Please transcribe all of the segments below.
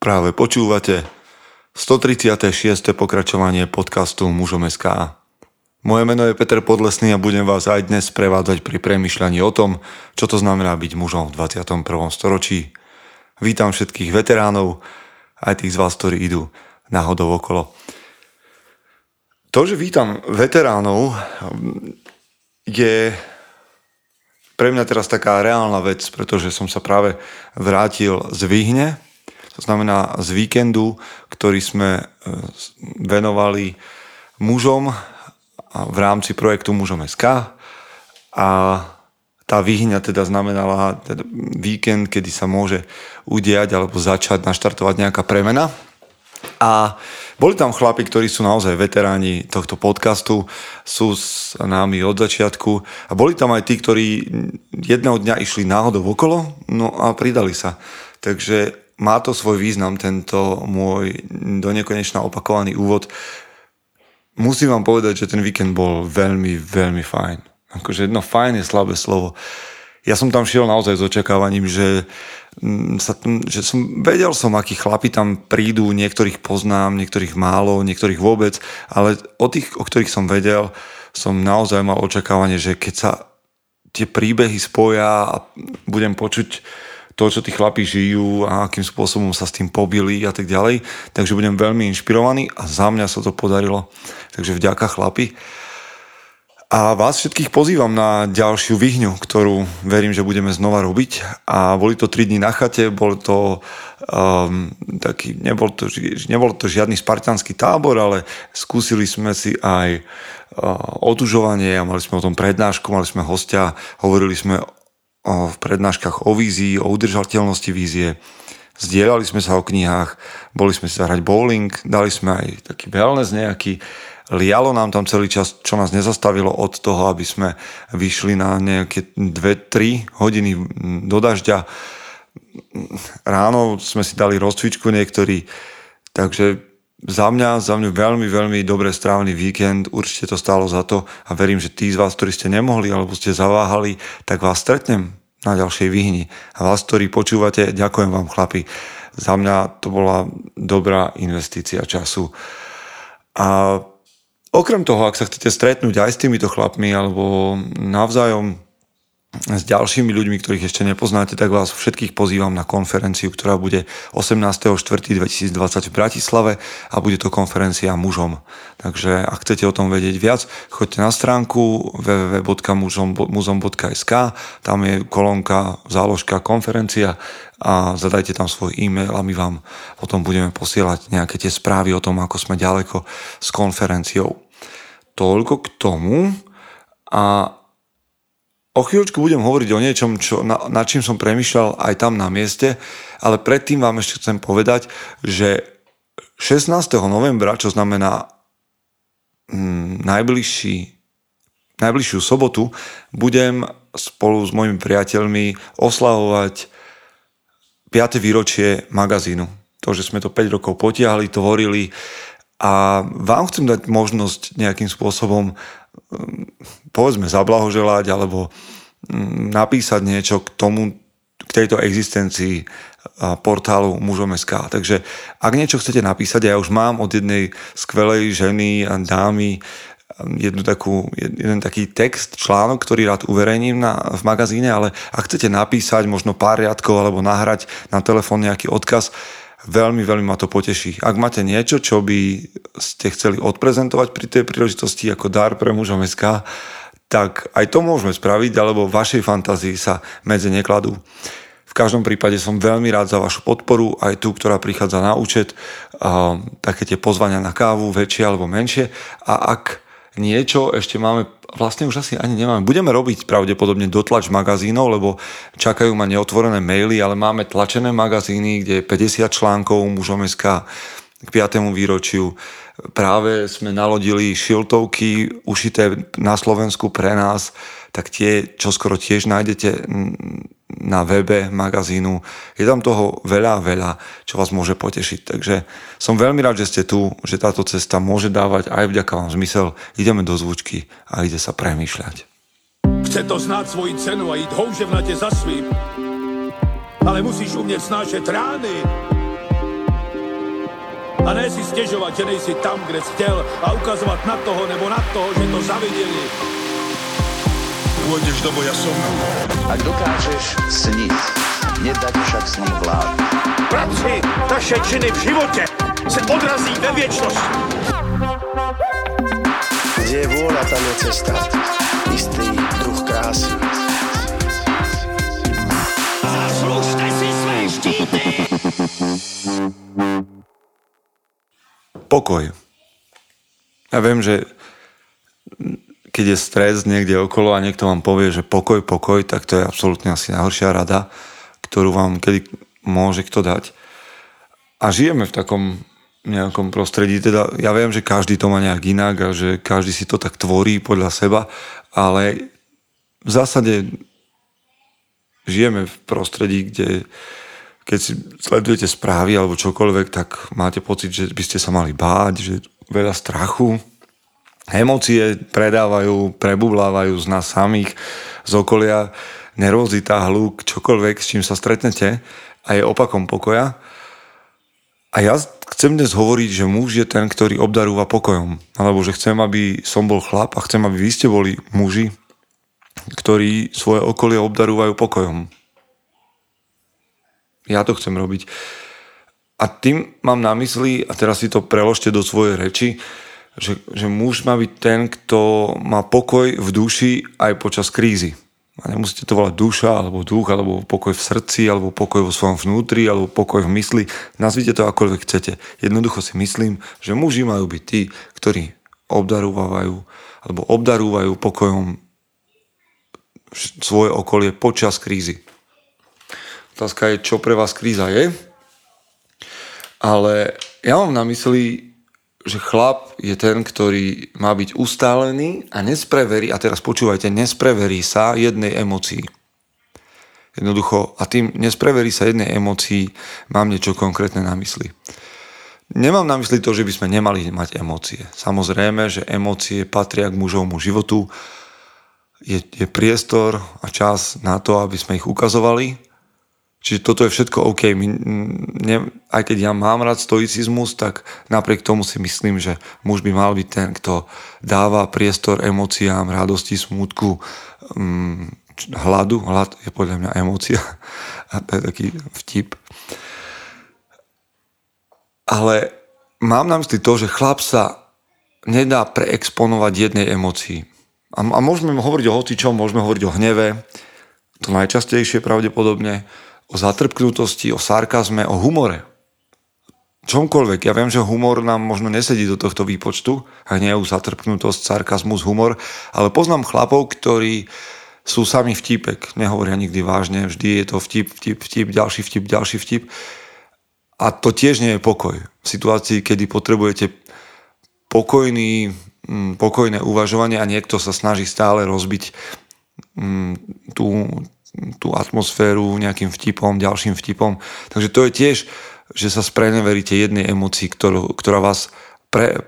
Práve počúvate 136. pokračovanie podcastu Mužom SK. Moje meno je Peter Podlesný a budem vás aj dnes prevádzať pri premyšľaní o tom, čo to znamená byť mužom v 21. storočí. Vítam všetkých veteránov, aj tých z vás, ktorí idú náhodou okolo. To, že vítam veteránov, je pre mňa teraz taká reálna vec, pretože som sa práve vrátil z Vyhne, to znamená z víkendu, ktorý sme e, venovali mužom v rámci projektu Mužom SK a tá výhňa teda znamenala teda víkend, kedy sa môže udiať alebo začať naštartovať nejaká premena. A boli tam chlapi, ktorí sú naozaj veteráni tohto podcastu, sú s nami od začiatku a boli tam aj tí, ktorí jedného dňa išli náhodou okolo, no a pridali sa. Takže má to svoj význam, tento môj do nekonečna opakovaný úvod. Musím vám povedať, že ten víkend bol veľmi, veľmi fajn. Akože jedno fajn je slabé slovo. Ja som tam šiel naozaj s očakávaním, že Mm, sa, že som vedel som, akí chlapi tam prídu, niektorých poznám, niektorých málo, niektorých vôbec, ale o tých, o ktorých som vedel, som naozaj mal očakávanie, že keď sa tie príbehy spoja a budem počuť to, čo tí chlapi žijú a akým spôsobom sa s tým pobili a tak ďalej. Takže budem veľmi inšpirovaný a za mňa sa to podarilo. Takže vďaka chlapi. A vás všetkých pozývam na ďalšiu vyhňu, ktorú verím, že budeme znova robiť. A boli to 3 dní na chate, bol to um, taký, nebol to, nebol to žiadny spartianský tábor, ale skúsili sme si aj uh, otužovanie a mali sme o tom prednášku, mali sme hostia, hovorili sme v prednáškach o vízii, o udržateľnosti vízie, zdieľali sme sa o knihách, boli sme si zahrať bowling, dali sme aj taký wellness nejaký, lialo nám tam celý čas, čo nás nezastavilo od toho, aby sme vyšli na nejaké 2-3 hodiny do dažďa. Ráno sme si dali rozcvičku niektorí, takže za mňa, za mňa veľmi, veľmi dobre strávený víkend, určite to stálo za to a verím, že tí z vás, ktorí ste nemohli alebo ste zaváhali, tak vás stretnem na ďalšej výhni. A vás, ktorí počúvate, ďakujem vám chlapi. Za mňa to bola dobrá investícia času. A Okrem toho, ak sa chcete stretnúť aj s týmito chlapmi alebo navzájom s ďalšími ľuďmi, ktorých ešte nepoznáte, tak vás všetkých pozývam na konferenciu, ktorá bude 18.4.2020 v Bratislave a bude to konferencia mužom. Takže ak chcete o tom vedieť viac, choďte na stránku www.muzom.sk, tam je kolónka, záložka konferencia a zadajte tam svoj e-mail a my vám potom budeme posielať nejaké tie správy o tom, ako sme ďaleko s konferenciou. Toľko k tomu a O chvíľočku budem hovoriť o niečom, čo, na, na čím som premyšľal aj tam na mieste, ale predtým vám ešte chcem povedať, že 16. novembra, čo znamená hm, najbližší, najbližšiu sobotu, budem spolu s mojimi priateľmi oslavovať 5. výročie magazínu. To, že sme to 5 rokov potiahli, tvorili a vám chcem dať možnosť nejakým spôsobom povedzme zablahoželať alebo mm, napísať niečo k tomu, k tejto existencii portálu mužom.sk. Takže ak niečo chcete napísať, ja už mám od jednej skvelej ženy a dámy ehm, jednu takú, jeden taký text, článok, ktorý rád uverejním na, v magazíne, ale ak chcete napísať možno pár riadkov alebo nahrať na telefón nejaký odkaz, veľmi, veľmi ma to poteší. Ak máte niečo, čo by ste chceli odprezentovať pri tej príležitosti ako dar pre mužom SK, tak aj to môžeme spraviť, alebo vašej fantázii sa medze nekladú. V každom prípade som veľmi rád za vašu podporu, aj tú, ktorá prichádza na účet, také tie pozvania na kávu, väčšie alebo menšie. A ak niečo ešte máme vlastne už asi ani nemáme. Budeme robiť pravdepodobne dotlač magazínov, lebo čakajú ma neotvorené maily, ale máme tlačené magazíny, kde je 50 článkov mužom SK k 5. výročiu. Práve sme nalodili šiltovky ušité na Slovensku pre nás, tak tie čo skoro tiež nájdete na webe magazínu. Je tam toho veľa, veľa, čo vás môže potešiť. Takže som veľmi rád, že ste tu, že táto cesta môže dávať aj vďaka vám zmysel. Ideme do zvučky a ide sa premýšľať. Chce to znáť svoji cenu a ísť houževnate za svým. Ale musíš umieť snášať rány A ne si stěžovat, že nejsi tam, kde jsi chtěl a ukazovat na toho nebo na toho, že to zaviděli. Pôjdeš do boja som. Ak dokážeš sniť, nedať však sním vlád. Práci taše činy v životě se odrazí ve věčnosti. Kde je vôľa, tam je cesta. Istý druh krásy. Zaslužte si své štíty! Pokoj. Ja viem, že keď je stres niekde okolo a niekto vám povie, že pokoj, pokoj, tak to je absolútne asi najhoršia rada, ktorú vám kedy môže kto dať. A žijeme v takom nejakom prostredí, teda ja viem, že každý to má nejak inak a že každý si to tak tvorí podľa seba, ale v zásade žijeme v prostredí, kde keď si sledujete správy alebo čokoľvek, tak máte pocit, že by ste sa mali báť, že veľa strachu, Emócie predávajú, prebublávajú z nás samých, z okolia, nervozita, hluk, čokoľvek, s čím sa stretnete a je opakom pokoja. A ja chcem dnes hovoriť, že muž je ten, ktorý obdarúva pokojom. Alebo že chcem, aby som bol chlap a chcem, aby vy ste boli muži, ktorí svoje okolie obdarúvajú pokojom. Ja to chcem robiť. A tým mám na mysli, a teraz si to preložte do svojej reči, že, že muž má byť ten, kto má pokoj v duši aj počas krízy. A nemusíte to volať duša, alebo duch, alebo pokoj v srdci, alebo pokoj vo svojom vnútri, alebo pokoj v mysli. Nazvite to akoľvek chcete. Jednoducho si myslím, že muži majú byť tí, ktorí obdarúvajú, alebo obdarúvajú pokojom svoje okolie počas krízy. Otázka je, čo pre vás kríza je. Ale ja mám na mysli že chlap je ten, ktorý má byť ustálený a nespreverí, a teraz počúvajte, nespreverí sa jednej emocii. Jednoducho, a tým nespreverí sa jednej emocii, mám niečo konkrétne na mysli. Nemám na mysli to, že by sme nemali mať emócie. Samozrejme, že emócie patria k mužovmu životu. Je, je priestor a čas na to, aby sme ich ukazovali, Čiže toto je všetko OK. My, ne, aj keď ja mám rád stoicizmus, tak napriek tomu si myslím, že muž by mal byť ten, kto dáva priestor emóciám, radosti, smutku, um, hladu. Hlad je podľa mňa emócia. A to je taký vtip. Ale mám na mysli to, že chlap sa nedá preexponovať jednej emócii. A, a môžeme hovoriť o hocičom, môžeme hovoriť o hneve, to najčastejšie pravdepodobne, o zatrpknutosti, o sarkazme, o humore. Čomkoľvek. Ja viem, že humor nám možno nesedí do tohto výpočtu, hnev, zatrpknutosť, sarkazmus, humor, ale poznám chlapov, ktorí sú sami vtipek, nehovoria nikdy vážne, vždy je to vtip, vtip, vtip, ďalší vtip, ďalší vtip. A to tiež nie je pokoj. V situácii, kedy potrebujete pokojný, mm, pokojné uvažovanie a niekto sa snaží stále rozbiť mm, tú, tú atmosféru nejakým vtipom, ďalším vtipom. Takže to je tiež, že sa spreneveríte jednej emocii, ktorú, ktorá vás pre,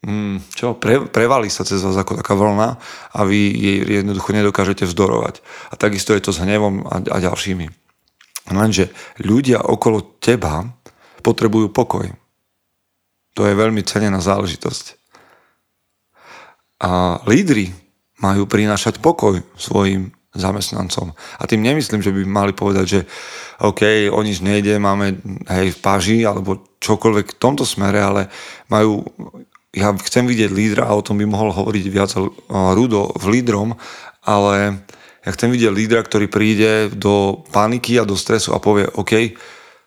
mm, čo, pre, prevalí sa cez vás ako taká vlna a vy jej jednoducho nedokážete vzdorovať. A takisto je to s hnevom a, a ďalšími. Lenže ľudia okolo teba potrebujú pokoj. To je veľmi cenená záležitosť. A lídry majú prinášať pokoj svojim zamestnancom. A tým nemyslím, že by mali povedať, že OK, o nič nejde, máme hej, v páži alebo čokoľvek v tomto smere, ale majú ja chcem vidieť lídra a o tom by mohol hovoriť viac Rudo v lídrom, ale ja chcem vidieť lídra, ktorý príde do paniky a do stresu a povie OK,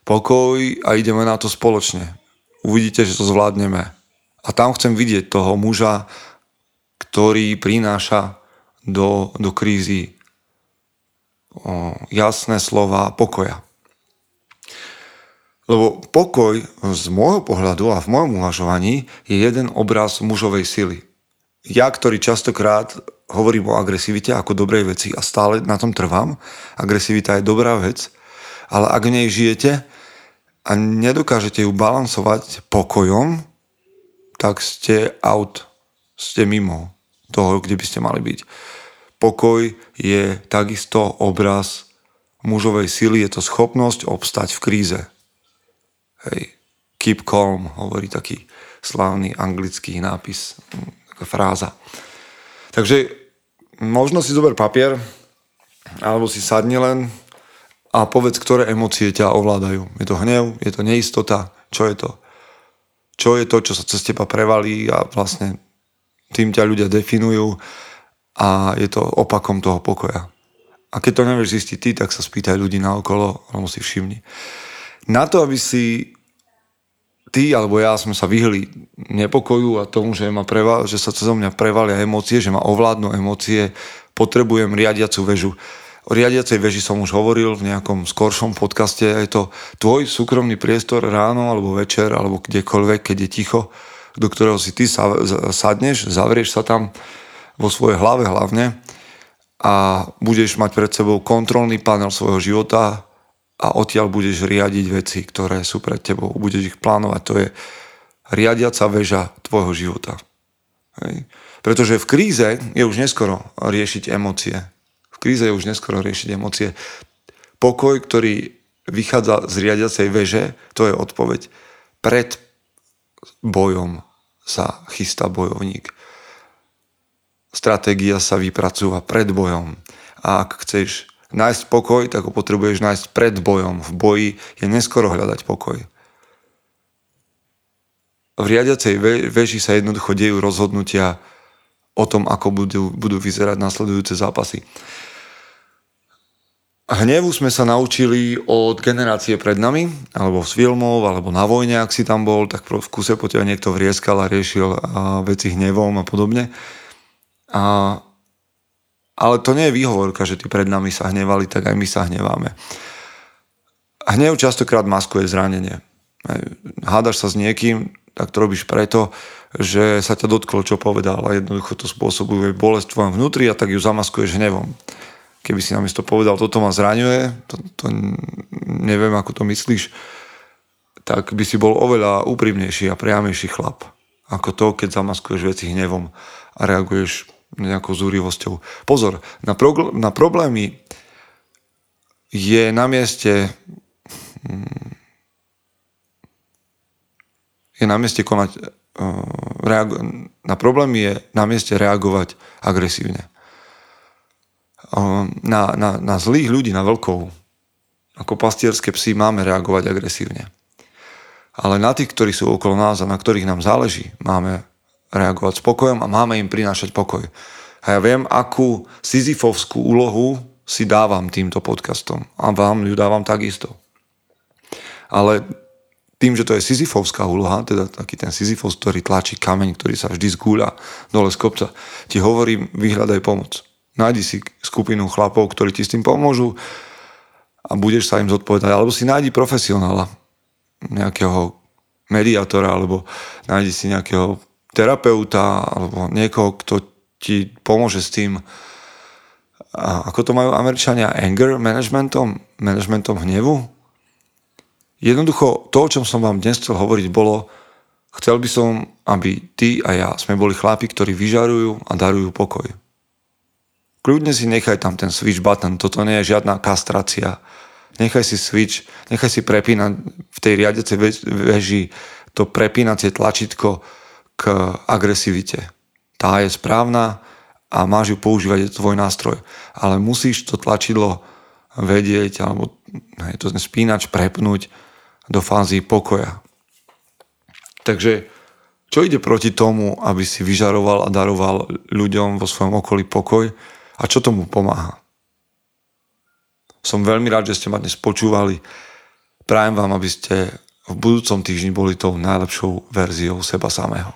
pokoj a ideme na to spoločne. Uvidíte, že to zvládneme. A tam chcem vidieť toho muža, ktorý prináša do, do krízy jasné slova pokoja. Lebo pokoj z môjho pohľadu a v mojom uvažovaní je jeden obraz mužovej sily. Ja, ktorý častokrát hovorím o agresivite ako dobrej veci a stále na tom trvám, agresivita je dobrá vec, ale ak v nej žijete a nedokážete ju balansovať pokojom, tak ste out, ste mimo toho, kde by ste mali byť. Pokoj je takisto obraz mužovej sily, je to schopnosť obstať v kríze. Hej. keep calm, hovorí taký slávny anglický nápis, taká fráza. Takže možno si zober papier, alebo si sadni len a povedz, ktoré emócie ťa ovládajú. Je to hnev, je to neistota, čo je to? Čo je to, čo sa cez teba prevalí a vlastne tým ťa ľudia definujú a je to opakom toho pokoja. A keď to nevieš zistiť ty, tak sa spýtaj ľudí na okolo, alebo si všimni. Na to, aby si ty alebo ja sme sa vyhli nepokoju a tomu, že, ma preval, že sa cez mňa prevalia emócie, že ma ovládnu emócie, potrebujem riadiacu väžu. O riadiacej veži som už hovoril v nejakom skoršom podcaste. Je to tvoj súkromný priestor ráno alebo večer alebo kdekoľvek, keď je ticho, do ktorého si ty sadneš, zavrieš sa tam vo svojej hlave hlavne a budeš mať pred sebou kontrolný panel svojho života a odtiaľ budeš riadiť veci, ktoré sú pred tebou. Budeš ich plánovať. To je riadiaca väža tvojho života. Hej. Pretože v kríze je už neskoro riešiť emócie. V kríze je už neskoro riešiť emócie. Pokoj, ktorý vychádza z riadiacej veže, to je odpoveď. Pred bojom sa chystá bojovník stratégia sa vypracúva pred bojom. A ak chceš nájsť pokoj, tak ho potrebuješ nájsť pred bojom. V boji je neskoro hľadať pokoj. V riadiacej veži sa jednoducho dejú rozhodnutia o tom, ako budú, budú vyzerať nasledujúce zápasy. Hnevu sme sa naučili od generácie pred nami, alebo z filmov, alebo na vojne, ak si tam bol, tak v kuse po teba niekto vrieskal a riešil veci hnevom a podobne. A, ale to nie je výhovorka, že tí pred nami sa hnevali, tak aj my sa hneváme. Hnev častokrát maskuje zranenie. Hádaš sa s niekým, tak to robíš preto, že sa ťa dotklo, čo povedal a jednoducho to spôsobuje bolesť v tvojom vnútri a tak ju zamaskuješ hnevom. Keby si namiesto povedal, toto ma zraňuje, to, to neviem, ako to myslíš, tak by si bol oveľa úprimnejší a priamejší chlap. Ako to, keď zamaskuješ veci hnevom a reaguješ nejakou zúrivosťou. Pozor, na, progl- na problémy je na mieste hm, je na mieste konať uh, reago- na problémy je na mieste reagovať agresívne. Uh, na, na, na zlých ľudí, na vlkov, ako pastierské psy máme reagovať agresívne. Ale na tých, ktorí sú okolo nás a na ktorých nám záleží, máme reagovať spokojom a máme im prinášať pokoj. A ja viem, akú sizifovskú úlohu si dávam týmto podcastom. A vám ju dávam takisto. Ale tým, že to je sizifovská úloha, teda taký ten sizifos, ktorý tlačí kameň, ktorý sa vždy zgúľa dole z kopca, ti hovorím, vyhľadaj pomoc. Nájdi si skupinu chlapov, ktorí ti s tým pomôžu a budeš sa im zodpovedať. Alebo si nájdi profesionála, nejakého mediátora, alebo nájdi si nejakého terapeuta alebo niekoho, kto ti pomôže s tým, a ako to majú Američania, anger managementom, managementom hnevu. Jednoducho to, o čom som vám dnes chcel hovoriť, bolo, chcel by som, aby ty a ja sme boli chlapi, ktorí vyžarujú a darujú pokoj. Kľudne si nechaj tam ten switch button, toto nie je žiadna kastrácia. Nechaj si switch, nechaj si prepínať v tej riadecej veži to prepínacie tlačítko k agresivite. Tá je správna a máš ju používať, je to tvoj nástroj. Ale musíš to tlačidlo vedieť, alebo je to spínač prepnúť do fázy pokoja. Takže čo ide proti tomu, aby si vyžaroval a daroval ľuďom vo svojom okolí pokoj a čo tomu pomáha? Som veľmi rád, že ste ma dnes počúvali. Prajem vám, aby ste v budúcom týždni boli tou najlepšou verziou seba samého.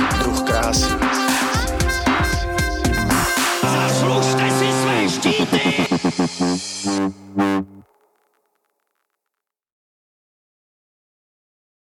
Mm-hmm.